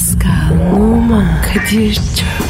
Pascal, Oman, Kadir çok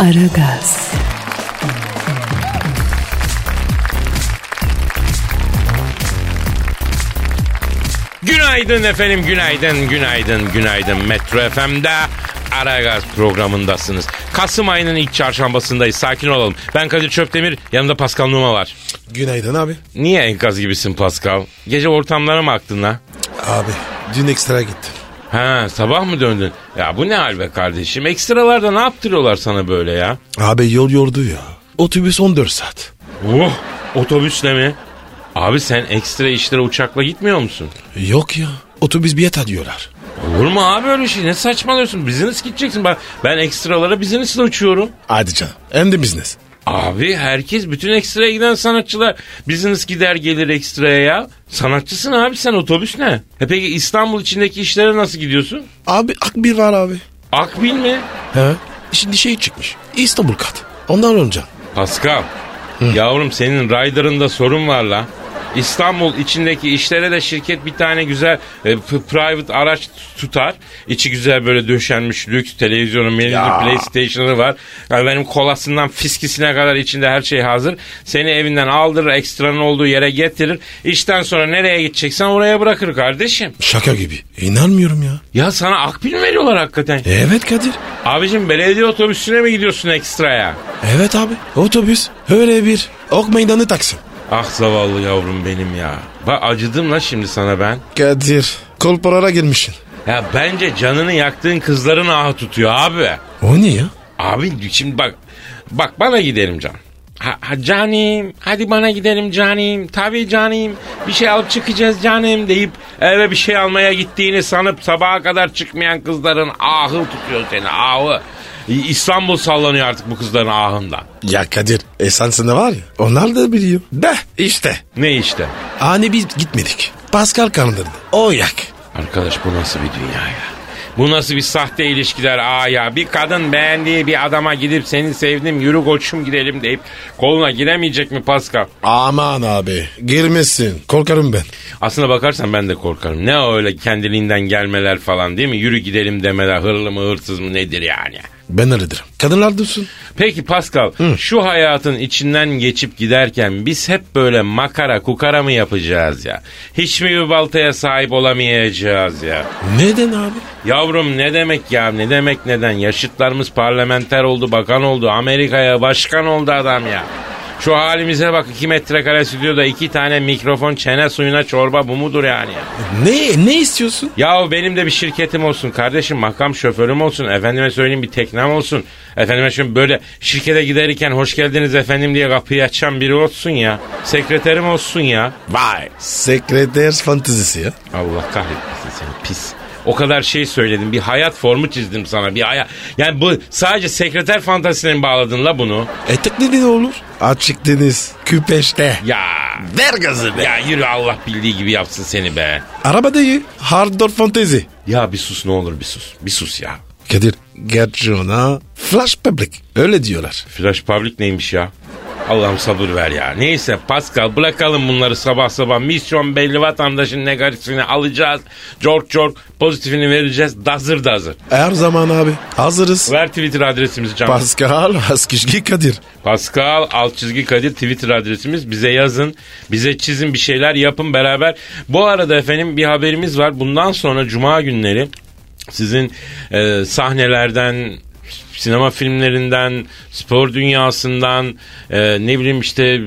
Aragaz, Günaydın efendim, günaydın, günaydın, günaydın. Metro FM'de Aragaz programındasınız. Kasım ayının ilk çarşambasındayız. Sakin olalım. Ben Kadir Çöptemir, yanımda Pascal Numa var. Günaydın abi. Niye enkaz gibisin Pascal? Gece ortamlara mı aktın la? Abi dün ekstra gittim. Ha sabah mı döndün? Ya bu ne hal be kardeşim? Ekstralarda ne yaptırıyorlar sana böyle ya? Abi yol yordu ya. Otobüs 14 saat. Oh otobüsle mi? Abi sen ekstra işlere uçakla gitmiyor musun? Yok ya. Otobüs bilet diyorlar. Olur mu abi öyle şey? Ne saçmalıyorsun? Business gideceksin. Ben, ben ekstralara business'la uçuyorum. Hadi canım. Hem de business. Abi herkes bütün ekstraya giden sanatçılar business gider gelir ekstraya ya. Sanatçısın abi sen otobüs ne? E peki İstanbul içindeki işlere nasıl gidiyorsun? Abi Akbir var abi. Akbil mi? He? Şimdi şey çıkmış. İstanbul kat. Ondan önce. Pascal. Yavrum senin rider'ında sorun var la. İstanbul içindeki işlere de şirket bir tane güzel e, private araç tutar. İçi güzel böyle döşenmiş lüks televizyonu, menüsü, PlayStation'ı var. Yani benim kolasından fiskisine kadar içinde her şey hazır. Seni evinden aldırır, ekstranın olduğu yere getirir. İşten sonra nereye gideceksen oraya bırakır kardeşim. Şaka gibi. İnanmıyorum ya. Ya sana akbil mi veriyorlar hakikaten? Evet Kadir. Abicim belediye otobüsüne mi gidiyorsun ekstraya? Evet abi. Otobüs. Öyle bir. Ok meydanı taksın. Ah zavallı yavrum benim ya. Bak acıdım la şimdi sana ben. Kadir. Kolporara girmişsin. Ya bence canını yaktığın kızların ahı tutuyor abi. O ne ya? Abi şimdi bak bak bana gidelim can. Ha, ha canim hadi bana gidelim canim tabii canim bir şey alıp çıkacağız canim deyip eve bir şey almaya gittiğini sanıp sabaha kadar çıkmayan kızların ahı tutuyor seni ahı. İstanbul sallanıyor artık bu kızların ahından. Ya Kadir. Esansında var ya. Onlar da biliyor. De işte. Ne işte? Hani biz gitmedik. Pascal kandırdı. O yak. Arkadaş bu nasıl bir dünya ya? Bu nasıl bir sahte ilişkiler aa ya? Bir kadın beğendiği bir adama gidip seni sevdim yürü koçum gidelim deyip koluna giremeyecek mi Pascal? Aman abi. Girmesin. Korkarım ben. Aslına bakarsan ben de korkarım. Ne öyle kendiliğinden gelmeler falan değil mi? Yürü gidelim demeler hırlı mı hırsız mı nedir yani? Ben öyledir. Kadınlar dursun. Peki Pascal şu hayatın içinden geçip giderken biz hep böyle makara kukara mı yapacağız ya? Hiç mi bir baltaya sahip olamayacağız ya? Neden abi? Yavrum ne demek ya ne demek neden? Yaşıtlarımız parlamenter oldu, bakan oldu, Amerika'ya başkan oldu adam ya. Şu halimize bak iki metrekare stüdyoda iki tane mikrofon çene suyuna çorba bu mudur yani? Ne ne istiyorsun? Ya benim de bir şirketim olsun kardeşim makam şoförüm olsun efendime söyleyeyim bir teknem olsun. Efendime söyleyeyim böyle şirkete giderken hoş geldiniz efendim diye kapıyı açan biri olsun ya. Sekreterim olsun ya. Vay. Sekreter fantezisi ya. Allah kahretmesin seni pis. O kadar şey söyledim. Bir hayat formu çizdim sana. Bir hayat. Yani bu sadece sekreter fantazisine mi bağladın la bunu? Etekli ne olur? Açık deniz. Küpeşte. Ya. Ver gazı be. Ya yürü Allah bildiği gibi yapsın seni be. Araba değil. Hardcore fantezi. Ya bir sus ne olur bir sus. Bir sus ya. Kadir. Gerçi ona flash public. Öyle diyorlar. Flash Public neymiş ya? Allah'ım sabır ver ya. Neyse Pascal bırakalım bunları sabah sabah. Misyon belli vatandaşın negatifini alacağız. Cork cork pozitifini vereceğiz. Dazır dazır. Her zaman abi. Hazırız. Ver Twitter adresimizi canım. Pascal Askışki Kadir. Pascal alt çizgi Kadir Twitter adresimiz. Bize yazın. Bize çizin bir şeyler yapın beraber. Bu arada efendim bir haberimiz var. Bundan sonra cuma günleri sizin e, sahnelerden sinema filmlerinden, spor dünyasından, e, ne bileyim işte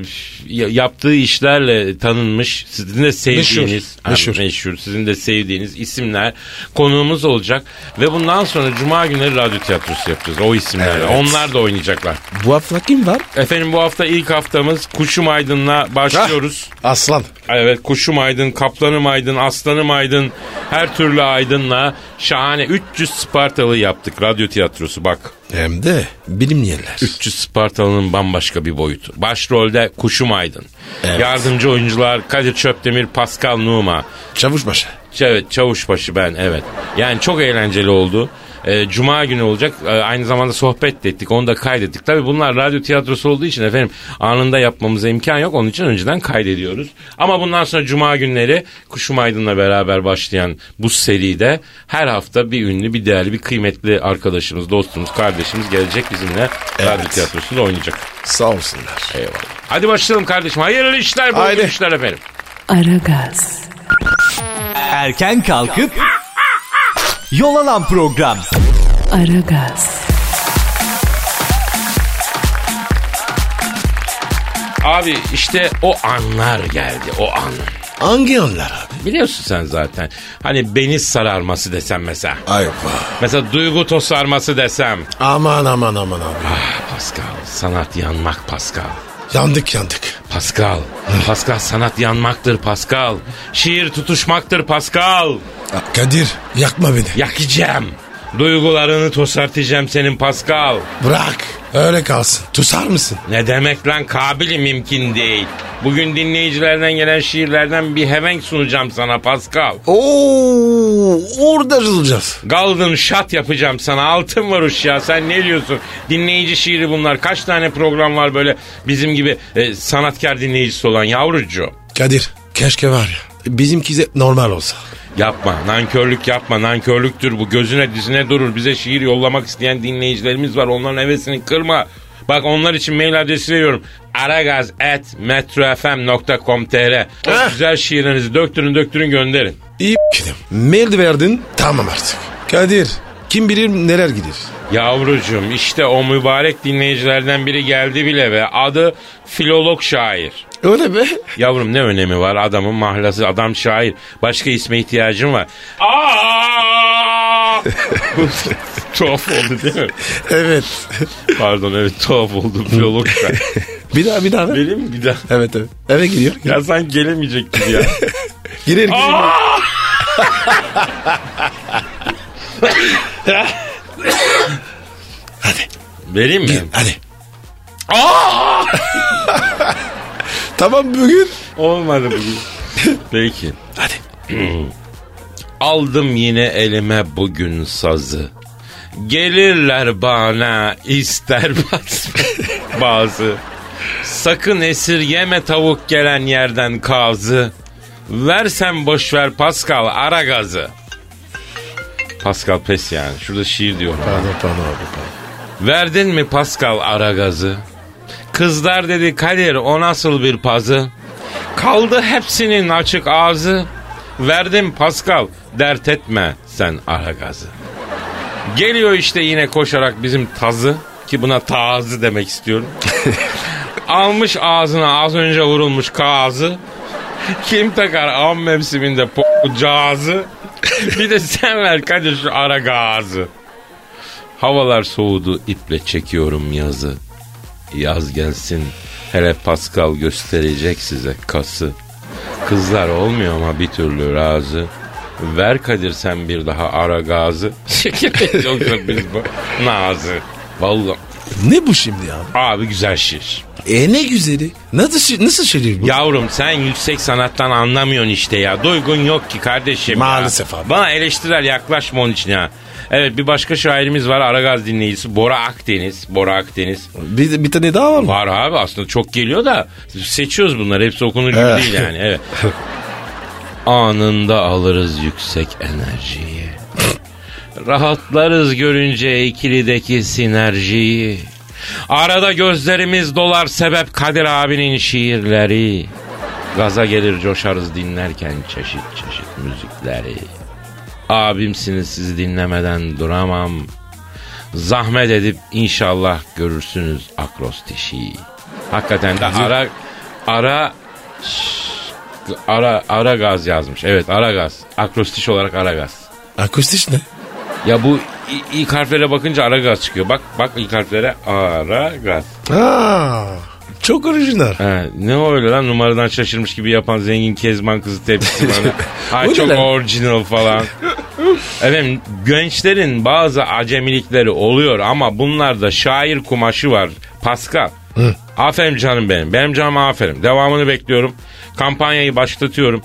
ya- yaptığı işlerle tanınmış, sizin de sevdiğiniz, Meşhur, meşhur. Meşhur, sizin de sevdiğiniz isimler konuğumuz olacak ve bundan sonra Cuma günleri radyo tiyatrosu yapacağız o isimlerle. Evet. Onlar da oynayacaklar. Bu hafta kim var? Efendim bu hafta ilk haftamız Kuşum Aydın'la başlıyoruz. Aslan. Evet Kuşum Aydın, Kaplanım Aydın, Aslanım Aydın, her türlü Aydın'la Şahane 300 Spartalı yaptık radyo tiyatrosu bak. Hem de bilim yerler. 300 Spartalı'nın bambaşka bir boyutu. Başrolde Kuşum Aydın. Evet. Yardımcı oyuncular Kadir Çöptemir, Pascal Numa. Çavuşbaşı. Evet Çavuşbaşı ben evet. Yani çok eğlenceli oldu. Ee, Cuma günü olacak. Ee, aynı zamanda sohbet de ettik. Onu da kaydettik. Tabii bunlar radyo tiyatrosu olduğu için efendim anında yapmamıza imkan yok. Onun için önceden kaydediyoruz. Ama bundan sonra Cuma günleri Kuşum Aydın'la beraber başlayan bu seride her hafta bir ünlü, bir değerli, bir kıymetli arkadaşımız, dostumuz, kardeşimiz gelecek bizimle radyo Evet. tiyatrosunda oynayacak. Sağ olsunlar. Eyvallah. Hadi başlayalım kardeşim. Hayırlı işler, bol işler efendim. Aragaz, Erken kalkıp yol alan program. Aragaz, Abi işte o anlar geldi, o an. Hangi anlar abi? Biliyorsun sen zaten. Hani beni sararması desem mesela. Ay vah. Mesela duygu tosarması desem. Aman aman aman abi. Pascal, sanat yanmak Pascal. Yandık yandık. Pascal, Pascal sanat yanmaktır Pascal. Şiir tutuşmaktır Pascal. Ya Kadir yakma beni. Yakacağım. Duygularını tosartacağım senin Pascal. Bırak. Öyle kalsın. Tusar mısın? Ne demek lan kabili mümkün değil. Bugün dinleyicilerden gelen şiirlerden bir hevenk sunacağım sana Pascal. Oo, orada olacağız. Golden shot yapacağım sana altın varuş ya sen ne diyorsun? Dinleyici şiiri bunlar kaç tane program var böyle bizim gibi e, sanatkar dinleyicisi olan yavrucu. Kadir keşke var ya. Bizimki de normal olsa. Yapma nankörlük yapma nankörlüktür bu gözüne dizine durur bize şiir yollamak isteyen dinleyicilerimiz var onların hevesini kırma. Bak onlar için mail adresi veriyorum. aragaz.metrofm.com.tr O Heh. güzel şiirlerinizi döktürün döktürün gönderin. İyi kidim. Mail verdin tamam artık. Kadir kim bilir neler gider. Yavrucuğum işte o mübarek dinleyicilerden biri geldi bile ve adı filolog şair. Öyle be. Yavrum ne önemi var adamın mahlası adam şair. Başka isme ihtiyacım var. Aa! tuhaf oldu değil mi? Evet. Pardon evet tuhaf oldu filolog şair. bir daha bir daha. ver. Vereyim mi bir daha? Evet evet. Eve gidiyor. Ya sen gelemeyecek gibi ya. Girer girer. Hadi. Vereyim mi? Hadi. Tamam bugün. Olmadı bugün. Peki. Hadi. Aldım yine elime bugün sazı. Gelirler bana ister bazı. Sakın esirgeme tavuk gelen yerden kazı. Versen boşver Pascal ara gazı. Pascal pes yani. Şurada şiir diyor. Pardon pardon abi pardon. Verdin mi Pascal ara gazı? Kızlar dedi Kadir o nasıl bir pazı? Kaldı hepsinin açık ağzı. Verdim Pascal dert etme sen ara gazı. Geliyor işte yine koşarak bizim tazı ki buna tazı demek istiyorum. Almış ağzına az önce vurulmuş kazı. Kim takar av mevsiminde po- cazı? Bir de sen ver Kadir şu ara gazı. Havalar soğudu iple çekiyorum yazı. Yaz gelsin hele Pascal gösterecek size kası. Kızlar olmuyor ama bir türlü razı. Ver Kadir sen bir daha ara gazı. Yoksa biz bu nazı. Vallahi Ne bu şimdi abi? abi güzel şiir. E ne güzeli. Nasıl, nasıl şiir bu? Yavrum sen yüksek sanattan anlamıyorsun işte ya. Duygun yok ki kardeşim ya. Maalesef abi. Bana eleştirel yaklaşma onun için ya. Evet bir başka şairimiz var Aragaz dinleyicisi Bora Akdeniz. Bora Akdeniz. Bir, bir tane daha var mı? Var abi aslında çok geliyor da seçiyoruz bunları. Hepsi okunur gibi Evet. değil yani. Evet. Anında alırız yüksek enerjiyi. Rahatlarız görünce ikilideki sinerjiyi. Arada gözlerimiz dolar sebep Kadir abinin şiirleri. Gaza gelir coşarız dinlerken çeşit çeşit müzikleri. Abimsiniz sizi dinlemeden duramam. Zahmet edip inşallah görürsünüz akrostişi. Hakikaten de ara ara ara ara gaz yazmış. Evet ara gaz. Akrostiş olarak ara gaz. Akustik ne? Ya bu ilk harflere bakınca ara gaz çıkıyor. Bak bak ilk harflere ara gaz. Aa, çok orijinal. Ha, ne o öyle lan numaradan şaşırmış gibi yapan zengin Kezban kızı tepkisi bana. Ne çok lan? orijinal falan. Efendim gençlerin bazı acemilikleri oluyor ama bunlarda şair kumaşı var. Pascal. Aferin canım benim. Benim canım aferin. Devamını bekliyorum. Kampanyayı başlatıyorum.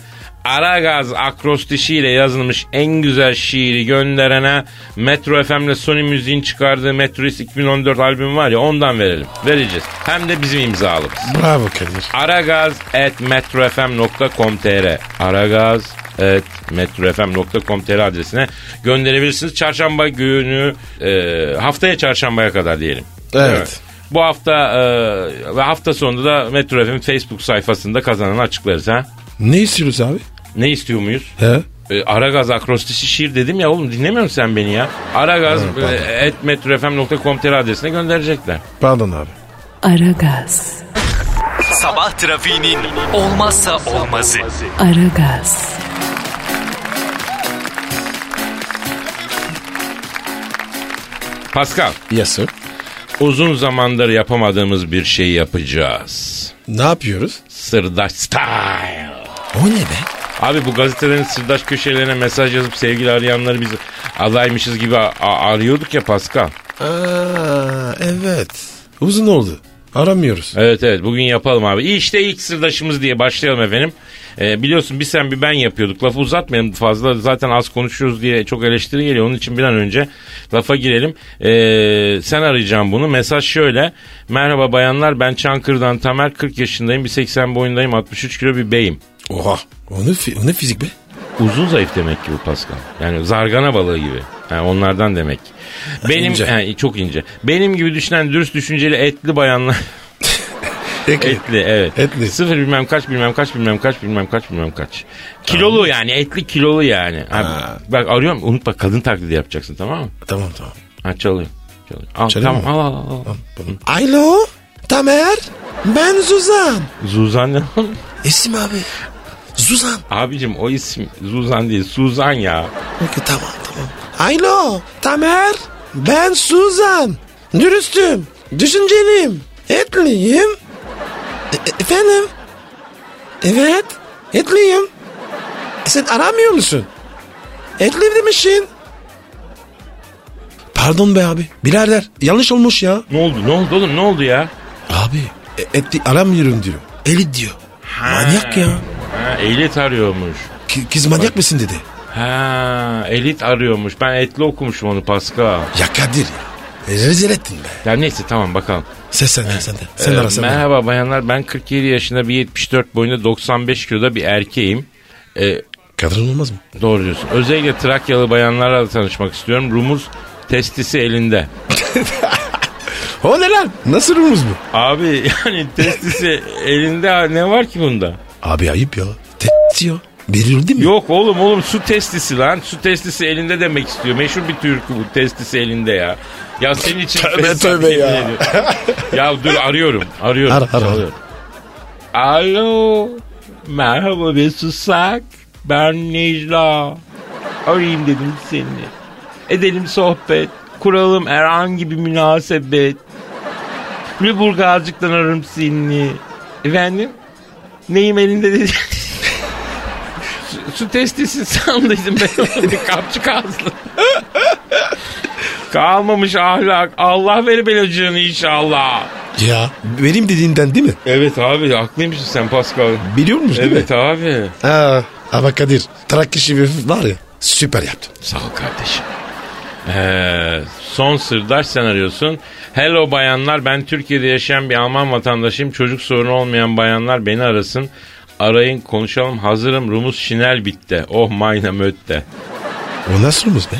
Aragaz akrostişiyle yazılmış en güzel şiiri gönderene Metro FM'le Sony Müziğin çıkardığı Metroist 2014 albüm var ya ondan verelim. Vereceğiz. Hem de bizim imzalımız. Bravo Kadir. Aragaz at metrofm.com.tr Aragaz at metrofm.com.tr adresine gönderebilirsiniz. Çarşamba günü e, haftaya çarşambaya kadar diyelim. Evet. Bu hafta e, ve hafta sonunda da Metro FM Facebook sayfasında kazananı açıklarız ha. Ne istiyoruz abi? Ne istiyor muyuz? He? E, Aragaz akrostişi şiir dedim ya oğlum dinlemiyor musun sen beni ya? Aragaz e, at metrofm.com.tr adresine gönderecekler. Pardon abi. Aragaz, Sabah trafiğinin olmazsa olmazı. Aragaz, Pascal Yes sir. uzun zamandır yapamadığımız bir şey yapacağız. Ne yapıyoruz? Sırdaş style. O ne be? Abi bu gazetelerin sırdaş köşelerine mesaj yazıp sevgili arayanları biz adaymışız gibi arıyorduk ya Pascal. Aa, evet. Uzun oldu. Aramıyoruz. Evet evet bugün yapalım abi. İşte ilk sırdaşımız diye başlayalım efendim. Ee, biliyorsun bir sen bir ben yapıyorduk. Lafı uzatmayalım fazla. Zaten az konuşuyoruz diye çok eleştiri geliyor. Onun için bir an önce lafa girelim. Ee, sen arayacaksın bunu. Mesaj şöyle. Merhaba bayanlar ben Çankırı'dan Tamer 40 yaşındayım. Bir 80 boyundayım 63 kilo bir beyim. Oha. O ne, o ne fizik be? Uzun zayıf demek ki bu Pascal. Yani zargana balığı gibi. Yani onlardan demek. Benim İnce. he, çok ince. Benim gibi düşünen dürüst düşünceli etli bayanlar etli evet. Etli. Sıfır bilmem kaç bilmem kaç bilmem kaç bilmem kaç bilmem kaç. Kilolu yani etli kilolu yani. Ha, Ha. bak arıyorum unutma kadın taklidi yapacaksın tamam mı? Tamam tamam. Ha çalıyor. çalıyor. Al, Çalıyor tamam mu? al al al. Alo. Tamer. Ben Zuzan. Zuzan ne? İsim abi. Zuzan. Abicim o isim Zuzan değil Suzan ya. Okey tamam tamam. Alo. Tamer. Ben Suzan. Dürüstüm. Düşünceliyim. Etliyim. E- e- efendim? Evet. Etliyim. E sen aramıyor musun? Etli demişsin. Pardon be abi. Birader yanlış olmuş ya. Ne oldu ne oldu oğlum ne oldu ya? Abi e- etli aramıyorum diyor. Eli diyor. Manyak ya. Ha, ehliyet arıyormuş. Ki- Kız manyak mısın dedi. Ha, elit arıyormuş. Ben etli okumuşum onu Pascal. Ya Kadir ya. Rezil ettin be. Ya neyse tamam bakalım. Sen sen de sen Ee, ara sen ara. merhaba bayanlar ben 47 yaşında bir 74 boyunda 95 kiloda bir erkeğim. Ee, Kadın olmaz mı? doğru diyorsun. Özellikle Trakyalı bayanlarla da tanışmak istiyorum. Rumuz testisi elinde. O ne lan? Nasıl rumuz bu? Abi yani testisi elinde ne var ki bunda? Abi ayıp ya. Te diyor. Verildi mi? Yok oğlum oğlum su testisi lan. Su testisi elinde demek istiyor. Meşhur bir türkü bu testisi elinde ya. Ya senin için Tövbe tövbe ya. ya dur arıyorum. Arıyorum. Ara, ara. Çalıyorum. Alo. Merhaba be susak. Ben Necla. Arayayım dedim seni. Edelim sohbet. Kuralım herhangi bir münasebet. Lüburgazcık'tan ararım seni. Efendim? Neyim elinde dedi. su, testisi sandıydım ben onu bir kapçık ağızlı. Kalmamış ahlak. Allah ver belacığını inşallah. Ya benim dediğinden değil mi? Evet abi haklıymışsın sen Pascal. Biliyor musun değil Evet mi? abi. Ha, ama Kadir Trakya şivi var ya süper yaptın. Sağ ol kardeşim. Ee, son sırdaş sen arıyorsun. Hello bayanlar ben Türkiye'de yaşayan bir Alman vatandaşıyım. Çocuk sorunu olmayan bayanlar beni arasın. Arayın konuşalım hazırım Rumuz Şinel bitti. Oh mayna mötte. O nasıl rumuz be?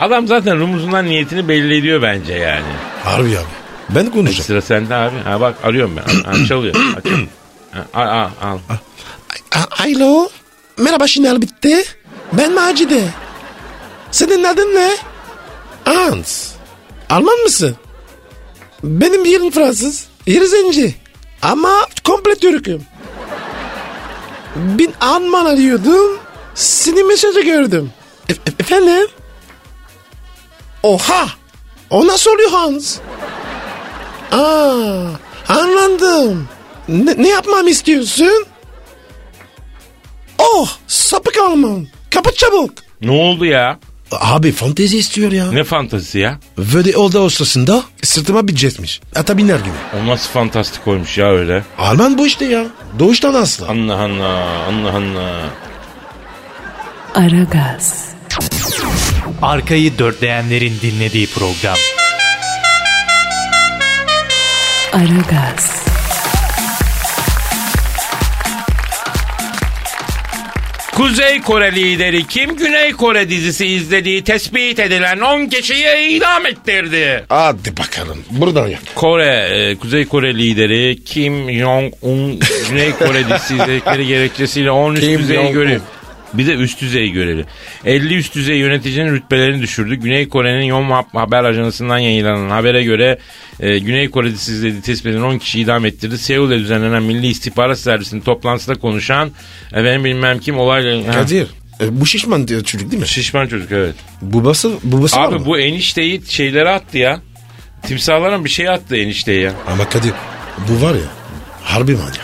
Adam zaten rumuzundan niyetini belli ediyor bence yani. Harbi abi. Ben konuşacağım. Sıra sende abi. Ha bak arıyorum ben. Ha, çalıyor. Açıyorum. Ha, al, al, al. A- Alo. Merhaba Şinal bitti. Ben Macide. Senin adın ne? Hans. Alman mısın? Benim yerim Fransız. Yeri zenci. Ama komple Türk'üm. Bin Alman arıyordum. Senin mesajı gördüm. E- e- efendim? Oha! O nasıl oluyor Hans? Aa, anladım. Ne, ne yapmamı istiyorsun? Oh sapık Alman. Kapat çabuk. Ne oldu ya? Abi fantezi istiyor ya. Ne fantazisi ya? Ve de orada ustasında sırtıma bir jetmiş. Ata biner gibi. O nasıl fantastik oymuş ya öyle. Alman bu işte ya. Doğuştan asla. Allah Allah Allah Allah. Aragaz, Arkayı dörtleyenlerin dinlediği program. Aragaz, Kuzey Kore lideri kim Güney Kore dizisi izlediği tespit edilen 10 kişiyi idam ettirdi. Hadi bakalım. Buradan yap. Kore, e, Kuzey Kore lideri Kim Jong-un Güney Kore dizisi izledikleri gerekçesiyle 10 üst Kim düzey Jong-un. Bir de üst düzey görevi. 50 üst düzey yöneticinin rütbelerini düşürdü. Güney Kore'nin Yonhap Haber Ajansı'ndan yayınlanan habere göre e, Güney Kore dizisi izlediği tespit edilen 10 kişi idam ettirdi. Seul'de düzenlenen Milli İstihbarat Servisi'nin toplantısında konuşan efendim bilmem kim olayla... Kadir. e, bu şişman çocuk değil mi? Şişman çocuk evet. Babası, babası var Abi mı? bu enişteyi şeylere attı ya. Timsahlara bir şey attı enişteye ya. Ama Kadir bu var ya harbi manyak.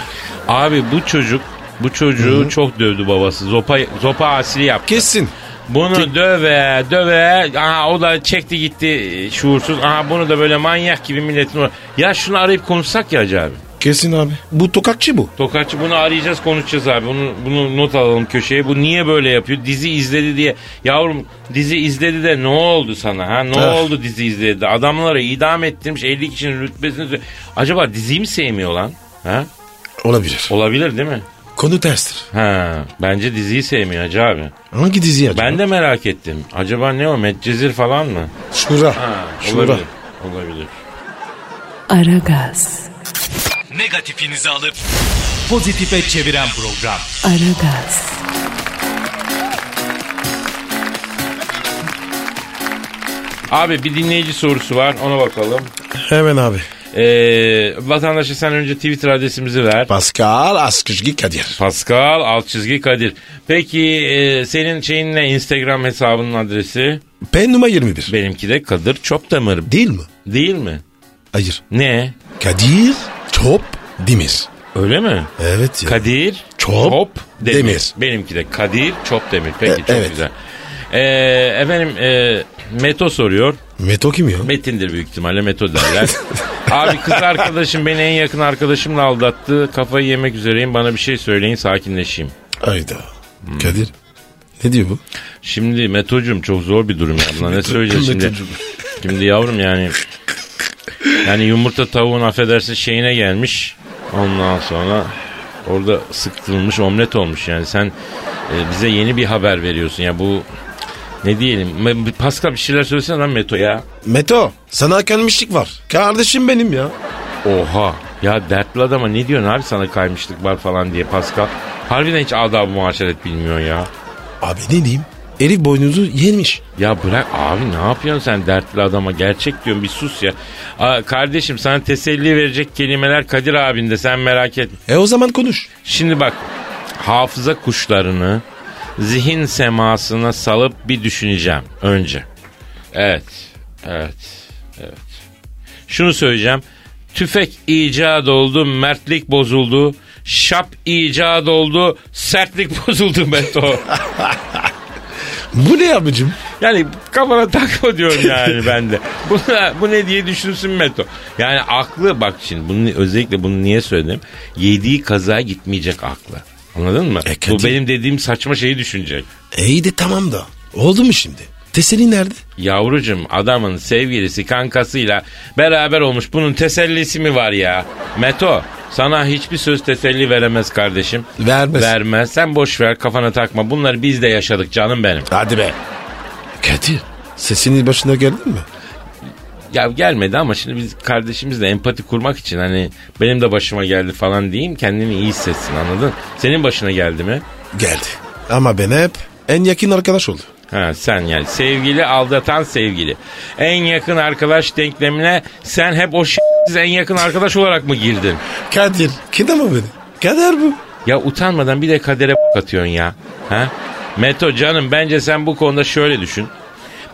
Abi bu çocuk bu çocuğu çok dövdü babası. Zopa zopa asili yaptı. Kesin. Bunu döve döve aha o da çekti gitti şuursuz. Aha bunu da böyle manyak gibi milletin Ya şunu arayıp konuşsak ya Hacı abi. Kesin abi. Bu tokatçı bu. Tokatçı bunu arayacağız konuşacağız abi. Bunu, bunu not alalım köşeye. Bu niye böyle yapıyor? Dizi izledi diye. Yavrum dizi izledi de ne oldu sana? ha? Ne Ah. oldu dizi izledi de? Adamları idam ettirmiş 50 kişinin rütbesini. Acaba diziyi mi sevmiyor lan? Ha? Olabilir. Olabilir değil mi? Konu terstir. Ha, bence diziyi sevmiyor Hacı abi. Hangi dizi acaba? Ben de merak ettim. Acaba ne o? Medcezir falan mı? Şura. Ha, Şura. olabilir. Olabilir. Aragaz, Negatifinizi alıp pozitife çeviren program. Aragaz, Abi bir dinleyici sorusu var. Ona bakalım. Hemen abi. Ee, vatandaşa sen önce Twitter adresimizi ver. Pascal Askışgi Kadir. Pascal alt çizgi Kadir. Peki e, senin şeyin ne Instagram hesabının adresi? Pen numara 21. Benimki de Kadir Çopdemir. Değil mi? Değil mi? Hayır. Ne? Kadir Çop Demir. Öyle mi? Evet ya. Kadir Çop Demir. Demir. Benimki de Kadir Çopdemir. Peki E, çok evet. güzel. Ee, efendim e, Meto soruyor. Meto kim ya? Metindir büyük ihtimalle Meto derler. Abi kız arkadaşım beni en yakın arkadaşımla aldattı. Kafayı yemek üzereyim. Bana bir şey söyleyin sakinleşeyim. Hayda. Kadir. Ne diyor bu? Şimdi Meto'cum çok zor bir durum ya. Buna ne söyleyeceğiz şimdi? Meto'cum. Şimdi yavrum yani yani yumurta tavuğun affedersin şeyine gelmiş. Ondan sonra orada sıktırılmış omlet olmuş yani. Sen e, bize yeni bir haber veriyorsun ya bu ne diyelim. Pascal bir şeyler söylesene lan Meto ya. Meto sana kalmışlık var. Kardeşim benim ya. Oha. Ya dertli adama ne diyorsun abi sana kaymışlık var falan diye Pascal. Harbiden hiç adab muaşeret bilmiyor ya. Abi ne diyeyim? Herif boynuzu yemiş. Ya bırak abi ne yapıyorsun sen dertli adama gerçek diyorum bir sus ya. Aa, kardeşim sana teselli verecek kelimeler Kadir abinde sen merak etme. E o zaman konuş. Şimdi bak hafıza kuşlarını zihin semasına salıp bir düşüneceğim önce. Evet, evet, evet. Şunu söyleyeceğim. Tüfek icat oldu, mertlik bozuldu. Şap icat oldu, sertlik bozuldu Beto. Bu ne abicim? Yani kafana takma diyorum yani ben de. Bu, bu ne diye düşünsün Meto. Yani aklı bak şimdi bunu, özellikle bunu niye söyledim? Yediği kaza gitmeyecek aklı. Anladın mı? E, bu Kadir- benim dediğim saçma şeyi düşünecek. E iyi de tamam da. Oldu mu şimdi? Teselli nerede? Yavrucum adamın sevgilisi kankasıyla beraber olmuş. Bunun tesellisi mi var ya? Meto sana hiçbir söz teselli veremez kardeşim. Vermez. Vermez. Sen boş ver kafana takma. Bunları biz de yaşadık canım benim. Hadi be. Kadir sesinin başına geldin mi? Ya gelmedi ama şimdi biz kardeşimizle empati kurmak için hani benim de başıma geldi falan diyeyim kendini iyi hissetsin anladın? Senin başına geldi mi? Geldi. Ama ben hep en yakın arkadaş oldu. Ha sen yani sevgili aldatan sevgili. En yakın arkadaş denklemine sen hep o s**siz en yakın arkadaş olarak mı girdin? Kadir kıdama beni. Kader bu. Ya utanmadan bir de kadere atıyorsun ya. Ha? Meto canım bence sen bu konuda şöyle düşün.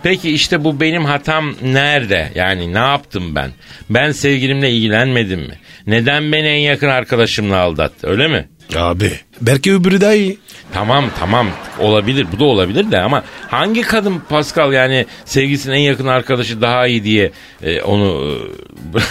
Peki işte bu benim hatam nerede? Yani ne yaptım ben? Ben sevgilimle ilgilenmedim mi? Neden beni en yakın arkadaşımla aldattı öyle mi? Abi belki öbürü daha iyi. Tamam tamam olabilir bu da olabilir de ama hangi kadın Pascal yani sevgilisinin en yakın arkadaşı daha iyi diye e, onu e,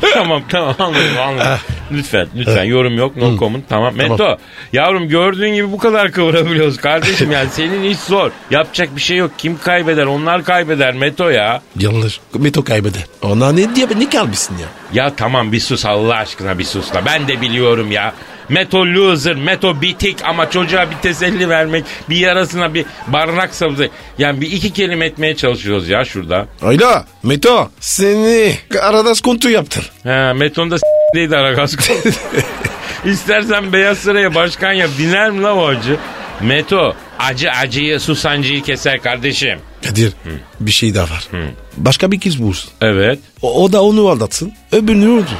tamam tamam anladım anladım. Lütfen lütfen yorum yok no comment tamam. Meto yavrum gördüğün gibi bu kadar kıvırabiliyoruz kardeşim yani senin iş zor. Yapacak bir şey yok kim kaybeder onlar kaybeder Meto ya. Yanlış. Meto kaybeder. Ona ne diye ne kalmışsın ya? Ya tamam bir sus Allah aşkına bir sus da ben de biliyorum ya. Meto loser, Meto bitik ama çocuğa bir teselli vermek, bir yarasına bir barınak sabzı. Yani bir iki kelime etmeye çalışıyoruz ya şurada. Ayla Meto seni arada kontu yaptır. Ha, Meto'nun da s**deydi Aragaz İstersen Beyaz Saray'a başkan yap. Dinler mi la o acı? Meto acı acıyı susancıyı keser kardeşim. Kadir bir şey daha var. Başka bir kız bulsun. Evet. O, o da onu aldatsın. Öbürünü öldür.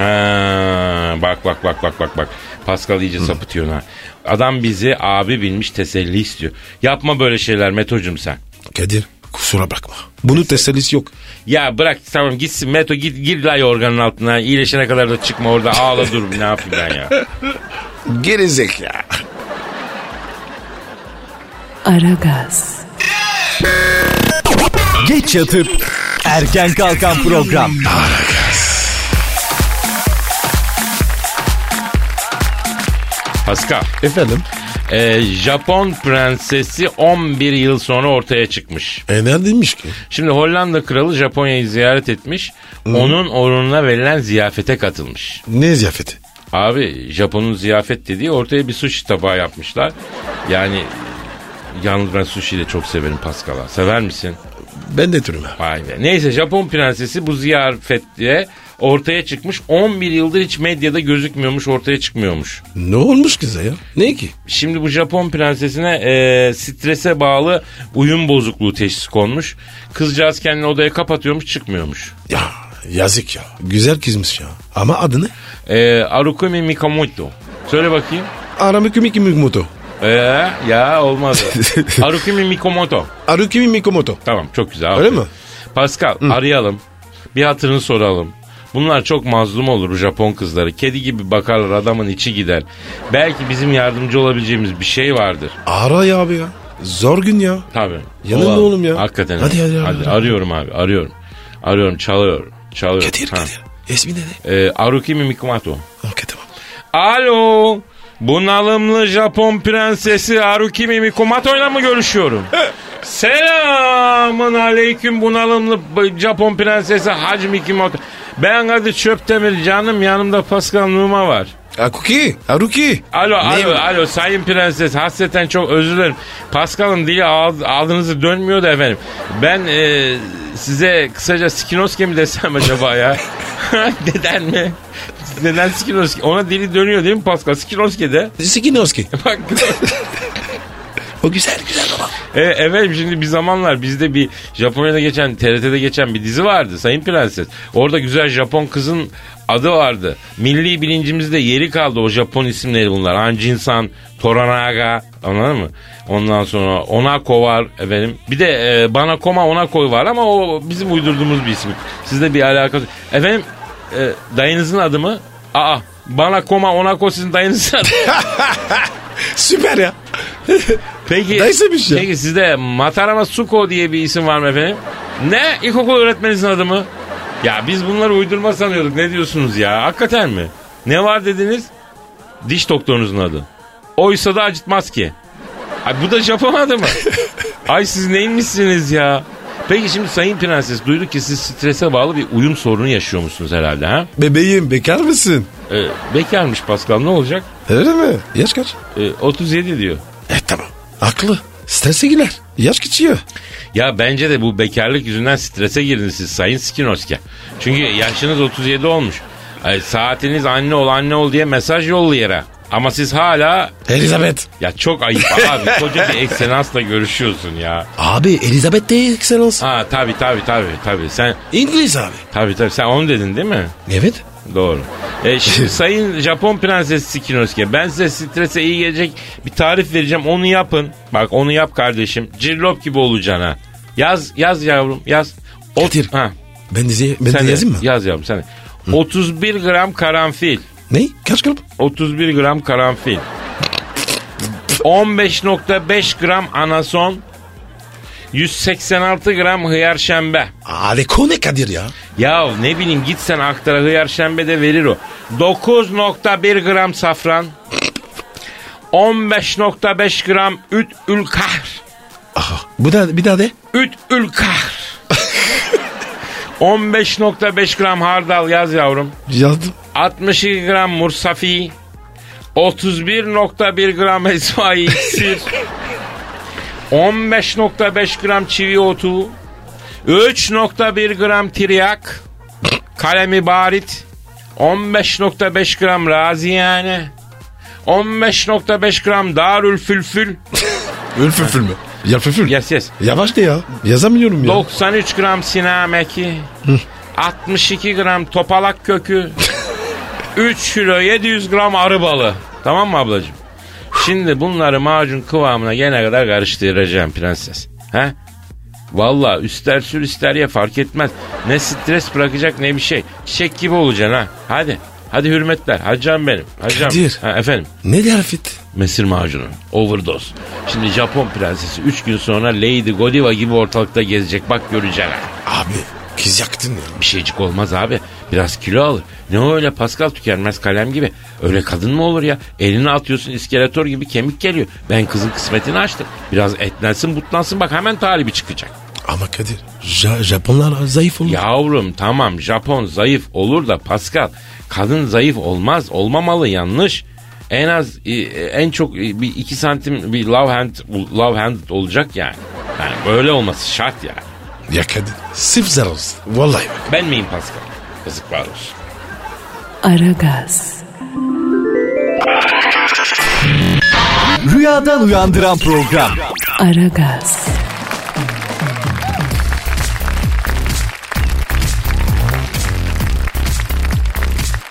Ha, bak bak bak bak bak bak. Pascal iyice sapıtıyor ha. Adam bizi abi bilmiş teselli istiyor. Yapma böyle şeyler Meto'cum sen. Kadir kusura bakma. Bunun tesellisi yok. Ya bırak tamam gitsin Meto git gir la yorganın altına. İyileşene kadar da çıkma orada ağla dur ne yapayım ben ya. Gerizek ya. Aragaz, Geç yatıp erken kalkan program. Pascal. Efendim? e, Japon prensesi 11 yıl sonra ortaya çıkmış. E neredeymiş ki? Şimdi Hollanda kralı Japonya'yı ziyaret etmiş. Onun onunla verilen ziyafete katılmış. Ne ziyafeti? Abi Japon'un ziyafet dediği ortaya bir sushi tabağı yapmışlar. Yani yalnız ben sushi de çok severim Pascal'a. Sever misin? Ben de türüm. Vay be. Neyse Japon prensesi bu ziyafette ortaya çıkmış. 11 yıldır hiç medyada gözükmüyormuş, ortaya çıkmıyormuş. Ne olmuş kıza ya? Ne ki? Şimdi bu Japon prensesine e, strese bağlı uyum bozukluğu teşhis konmuş. Kızcağız kendini odaya kapatıyormuş, çıkmıyormuş. Ya yazık ya. Güzel kızmış ya. Ama adı ne? E, Arukumi Mikamoto. Söyle bakayım. Aramikumi Mikomoto. E, ya olmadı. Arukumi Mikomoto. Arukimi Mikomoto. Tamam çok güzel. Öyle mi? Pascal arayalım. Bir hatırını soralım. Bunlar çok mazlum olur bu Japon kızları. Kedi gibi bakarlar adamın içi gider. Belki bizim yardımcı olabileceğimiz bir şey vardır. Ara ya abi ya. Zor gün ya. Tabii. Yanında Olalım. oğlum ya. Hakikaten. Hadi, hadi, hadi, hadi. Arıyorum abi arıyorum. Arıyorum çalıyor. Çalıyor. Kadir Ha. Kadir. İsmi ne? Ee, Arukimi Mikumato. Okey tamam. Alo. Bunalımlı Japon prensesi Arukimi Mikumato'yla mı görüşüyorum? Selamın aleyküm bunalımlı Japon prensesi Hacı Mikimoto. Ben adı Çöptemir canım yanımda Pascal Numa var. Akuki. Haruki. Alo Ne alo alo sayın prenses hasreten çok özür dilerim. Pascal'ın dili ağzınızı dönmüyor da efendim. Ben e, size kısaca Skinoski mi desem acaba ya? Neden mi? Neden Skinoski? Ona dili dönüyor değil mi Pascal? Skinoski de. Sikinoski. Bak O güzel güzel baba. e, efendim şimdi bir zamanlar bizde bir Japonya'da geçen TRT'de geçen bir dizi vardı Sayın Prenses. Orada güzel Japon kızın adı vardı. Milli bilincimizde yeri kaldı o Japon isimleri bunlar. Anjin-san, Toranaga anladın mı? Ondan sonra Onako var efendim. Bir de e, Banakoma Onako var ama o bizim uydurduğumuz bir isim. Sizde bir alakası. Efendim e, dayınızın adı mı? Aa Banakoma Onako sizin dayınızın adı. Süper ya. Peki, Dayısıymış ya. peki sizde Matarama Suko diye bir isim var mı efendim? Ne? İlkokul öğretmeninizin adı mı? Ya biz bunları uydurma sanıyorduk. Ne diyorsunuz ya? Hakikaten mi? Ne var dediniz? Diş doktorunuzun adı. Oysa da acıtmaz ki. Ay bu da Japon adı mı? Ay siz neymişsiniz ya? Peki şimdi Sayın Prenses duyduk ki siz strese bağlı bir uyum sorunu yaşıyormuşsunuz herhalde ha? Bebeğim bekar mısın? Ee, bekarmış Pascal ne olacak? Öyle mi? Yaş kaç? Ee, 37 diyor. E tamam. Haklı. Strese girer. Yaş geçiyor. Ya bence de bu bekarlık yüzünden strese girdiniz siz Sayın Skinoski. Çünkü yaşınız 37 olmuş. Ay, saatiniz anne ol anne ol diye mesaj yollu yere. Ama siz hala Elizabeth. ya çok ayıp abi koca bir ekselansla görüşüyorsun ya. Abi Elizabeth de excellence. Ha tabi tabi tabi tabi sen İngiliz abi. tabi tabi sen onu dedin değil mi? Evet. Doğru. E, şimdi Sayın Japon Prensesi Skinoski ben size strese iyi gelecek bir tarif vereceğim onu yapın. Bak onu yap kardeşim. Cirlop gibi olacaksın ha. Yaz yaz yavrum yaz. Ot- Kadir. Ha. Ben de, ben Sen de yazayım mı? Yaz yavrum sen de. 31 gram karanfil. Ne? Kaç kalıp? 31 gram karanfil. 15.5 gram anason. 186 gram hıyar şembe. Aleko ne Kadir ya? Ya ne bileyim gitsen aktara hıyar şembe de verir o. 9.1 gram safran. 15.5 gram üt ül kahr. Aha. Bu da bir daha de. Üt ül kahr. 15.5 gram hardal yaz yavrum. Yazdım. 62 gram mursafi. 31.1 gram esvai iksir. 15.5 gram çivi otu. 3.1 gram tiryak. Kalemi barit. 15.5 gram raziyane. 15.5 gram darül fülfül. Ülfülfül mü? Yarfülfül. Yes yes. Yavaş de ya. Yazamıyorum ya. 93 gram sinameki. 62 gram topalak kökü. 3 kilo 700 gram arı balı. Tamam mı ablacığım? Şimdi bunları macun kıvamına gene kadar karıştıracağım prenses. He? Valla üster sür ister ye fark etmez. Ne stres bırakacak ne bir şey. Çiçek gibi olacaksın ha. Hadi. Hadi hürmetler. Hacam benim. Hacam. Kadir. Ha, efendim. Ne Yarfit? Mesir macunu. Overdose. Şimdi Japon prensesi 3 gün sonra Lady Godiva gibi ortalıkta gezecek. Bak göreceksin. ha. Abi kız yaktın ya. Bir şeycik olmaz abi. Biraz kilo alır. Ne öyle Pascal tükenmez kalem gibi. Öyle kadın mı olur ya? Elini atıyorsun iskeletor gibi kemik geliyor. Ben kızın kısmetini açtım. Biraz etlensin butlansın bak hemen talibi çıkacak. Ama Kadir Ja- Japonlar zayıf olur. Yavrum tamam Japon zayıf olur da Pascal kadın zayıf olmaz olmamalı yanlış. En az e, en çok e, bir iki santim bir love hand love hand olacak yani. Yani böyle olması şart yani. Ya Kadir sırf zararız. Vallahi bak. Ben miyim Pascal? Yazıklar olsun. Aragaz, Rüyadan uyandıran program. Aragaz,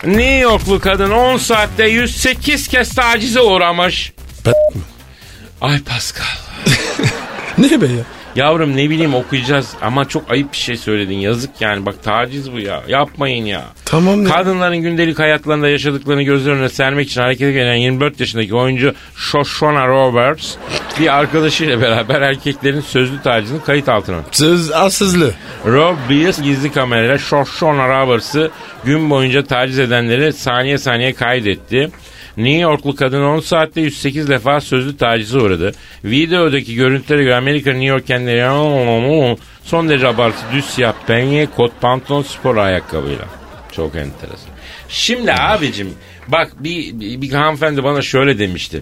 New Yorklu kadın 10 saatte 108 kez tacize uğramış. Ben mi? Ay Pascal. Ne be ya? Yavrum ne bileyim okuyacağız ama çok ayıp bir şey söyledin. Yazık yani bak taciz bu ya. Yapmayın ya. Tamam ya. Kadınların gündelik hayatlarında yaşadıklarını gözler önüne sermek için hareket eden 24 yaşındaki oyuncu Shoshana Roberts bir arkadaşıyla beraber erkeklerin sözlü tacizini kayıt altına. Söz arsızlı. Rob Beers gizli kamerayla Shoshana Roberts'ı gün boyunca taciz edenleri saniye saniye kaydetti. New Yorklu kadın 10 saatte 108 defa sözlü tacize uğradı. Videodaki görüntülere göre Amerika New York kendileri son derece abartı düz siyah penye, kot pantolon spor ayakkabıyla. Çok enteresan. Şimdi abicim bak bir, bir, bir hanımefendi bana şöyle demişti.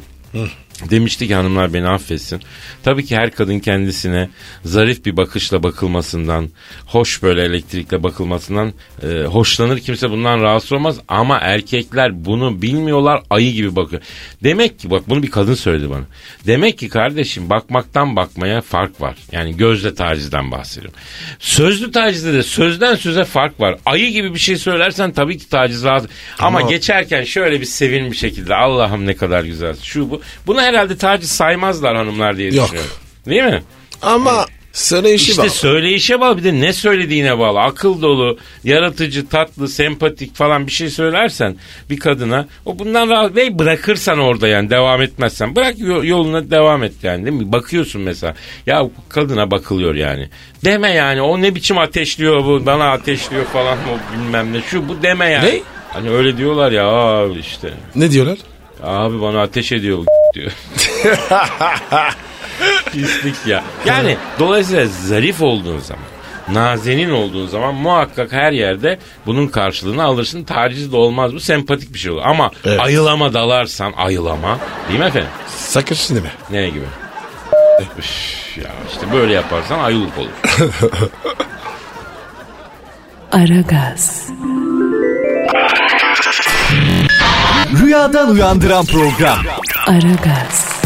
Demişti ki hanımlar beni affetsin. Tabii ki her kadın kendisine zarif bir bakışla bakılmasından, hoş böyle elektrikle bakılmasından e, hoşlanır. Kimse bundan rahatsız olmaz ama erkekler bunu bilmiyorlar ayı gibi bakıyor. Demek ki bak bunu bir kadın söyledi bana. Demek ki kardeşim bakmaktan bakmaya fark var. Yani gözle tacizden bahsediyorum. Sözlü tacizde de sözden söze fark var. Ayı gibi bir şey söylersen tabii ki taciz rahatsız. Ama, Ama- geçerken şöyle bir sevin bir şekilde Allah'ım ne kadar güzel. Şu bu. Buna herhalde taciz saymazlar hanımlar diye Yok. düşünüyorum. Değil mi? Ama söyleyişi İşte bak. söyleyişe bağlı bir de ne söylediğine bağlı. Akıl dolu, yaratıcı, tatlı, sempatik falan bir şey söylersen bir kadına o bundan rahat ve bırakırsan orada yani devam etmezsen bırak yo- yoluna devam et yani değil mi? Bakıyorsun mesela ya kadına bakılıyor yani. Deme yani o ne biçim ateşliyor bu bana ateşliyor falan o bilmem ne şu bu deme yani. Ne? Hani öyle diyorlar ya abi işte. Ne diyorlar? Abi bana ateş ediyor bu diyor. Pislik ya. Yani dolayısıyla zarif olduğun zaman, nazenin olduğun zaman muhakkak her yerde bunun karşılığını alırsın. Taciz de olmaz bu sempatik bir şey olur. Ama Evet. ayılama dalarsan ayılama değil mi efendim? Sakın şimdi be. Ne gibi? Üf, ya işte böyle yaparsan ayılık olur. Aragaz, Rüyadan uyandıran program. Aragaz,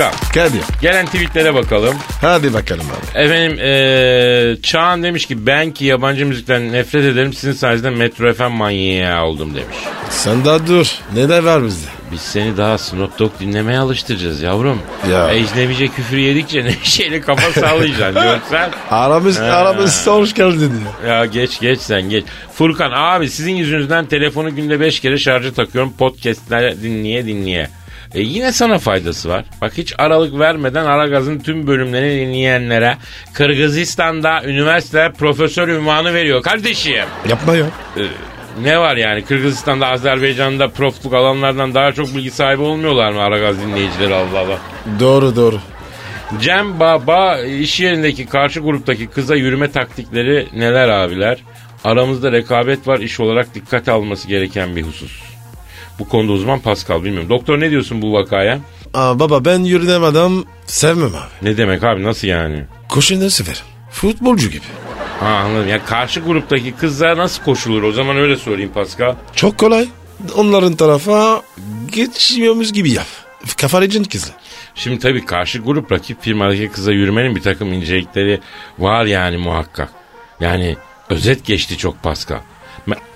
Pascal. Kadir. Gelen tweetlere bakalım. Hadi bakalım abi. Efendim eee Çağan demiş ki ben ki yabancı müzikten nefret ederim sizin sayenizde Metro FM manyağı oldum demiş. Sen daha dur. Neler var bizde? Biz seni daha Snoop Dogg dinlemeye alıştıracağız yavrum. Ya. Ecnebice küfür yedikçe neşeyle kafa sallayacaksın. Yoksa Aramız, aramızda hoş geldin ya. ya geç geç sen geç. Furkan abi sizin yüzünüzden telefonu günde 5 kere şarja takıyorum podcastler dinleye dinleye. E yine sana faydası var. Bak hiç aralık vermeden Aragaz'ın tüm bölümlerini dinleyenlere Kırgızistan'da üniversite profesör ünvanı veriyor kardeşim. Yapma ya. E, ne var yani Kırgızistan'da Azerbaycan'da profluk alanlardan daha çok bilgi sahibi olmuyorlar mı Aragaz dinleyicileri Allah Allah. Doğru doğru. Cem Baba iş yerindeki karşı gruptaki kıza yürüme taktikleri neler abiler? Aramızda rekabet var iş olarak dikkat alması gereken bir husus. Bu konuda uzman Pascal bilmiyorum. Doktor ne diyorsun bu vakaya? Aa, baba ben yürüyen adam sevmem abi. Ne demek abi nasıl yani? Koşunu severim. Futbolcu gibi. Ha anladım. Ya karşı gruptaki kızlar nasıl koşulur? O zaman öyle sorayım Pascal. Çok kolay. Onların tarafa geçmiyormuş gibi yap. Kafarecin kızı. Şimdi tabii karşı grup rakip firmadaki kıza yürümenin bir takım incelikleri var yani muhakkak. Yani özet geçti çok Pascal.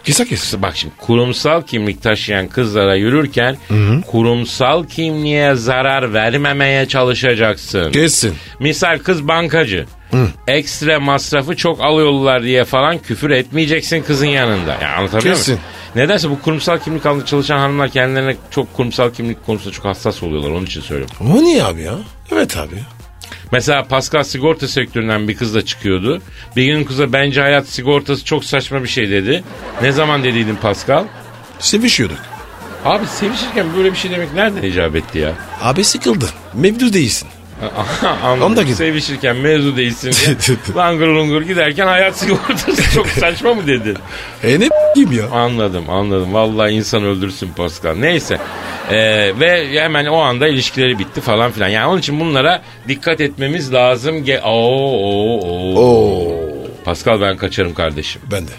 Kısa kes. Bak şimdi kurumsal kimlik taşıyan kızlara yürürken kurumsal kimliğe zarar vermemeye çalışacaksın. Kessin. Misal kız bankacı. Ekstra masrafı çok alıyorlar diye falan küfür etmeyeceksin kızın yanında. Yani anlatabiliyor Kesin. muyum? Nedense bu kurumsal kimlik altında çalışan hanımlar kendilerine çok kurumsal kimlik konusunda çok hassas oluyorlar. Onun için söylüyorum. O niye abi ya? Evet abi. Mesela Pascal sigorta sektöründen bir kızla çıkıyordu. Bir gün kıza bence hayat sigortası çok saçma bir şey dedi. Ne zaman dediydin Pascal? Sevişiyorduk. Abi sevişirken böyle bir şey demek nereden icap etti ya? Abi sıkıldı. Mevdu değilsin. Anladım. Sevişirken mevzu değilsin diye langır lungur giderken hayat sigortası çok saçma mı dedin? E ne gibi ya? Anladım anladım. Vallahi insan öldürsün Pascal. Neyse. Ee, ve hemen o anda ilişkileri bitti falan filan. Yani onun için bunlara dikkat etmemiz lazım. Ge oo, oo, oo. Oo. Pascal ben kaçarım kardeşim. Ben de.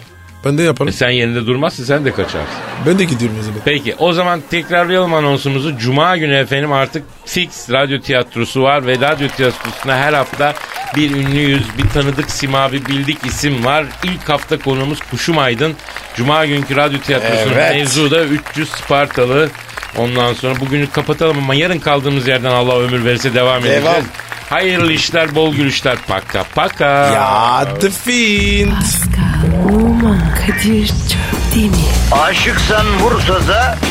Ben de yaparım. E sen yerinde durmazsın sen de kaçarsın. Ben de gidiyorum o zaman. Peki o zaman tekrarlayalım anonsumuzu. Cuma günü efendim artık fix radyo tiyatrosu var ve radyo tiyatrosuna her hafta bir ünlü yüz, bir tanıdık sima, bir bildik isim var. İlk hafta konuğumuz Kuşum Aydın. Cuma günkü radyo tiyatrosunun Evet. mevzu da 300 Spartalı. Ondan sonra bugünü kapatalım ama yarın kaldığımız yerden Allah ömür verirse devam edeceğiz. Devam. Hayırlı işler, bol gülüşler. Paka paka. Ya the fiend. Pascal, Oman, Kadir çok değil mi? Aşıksan vursa da,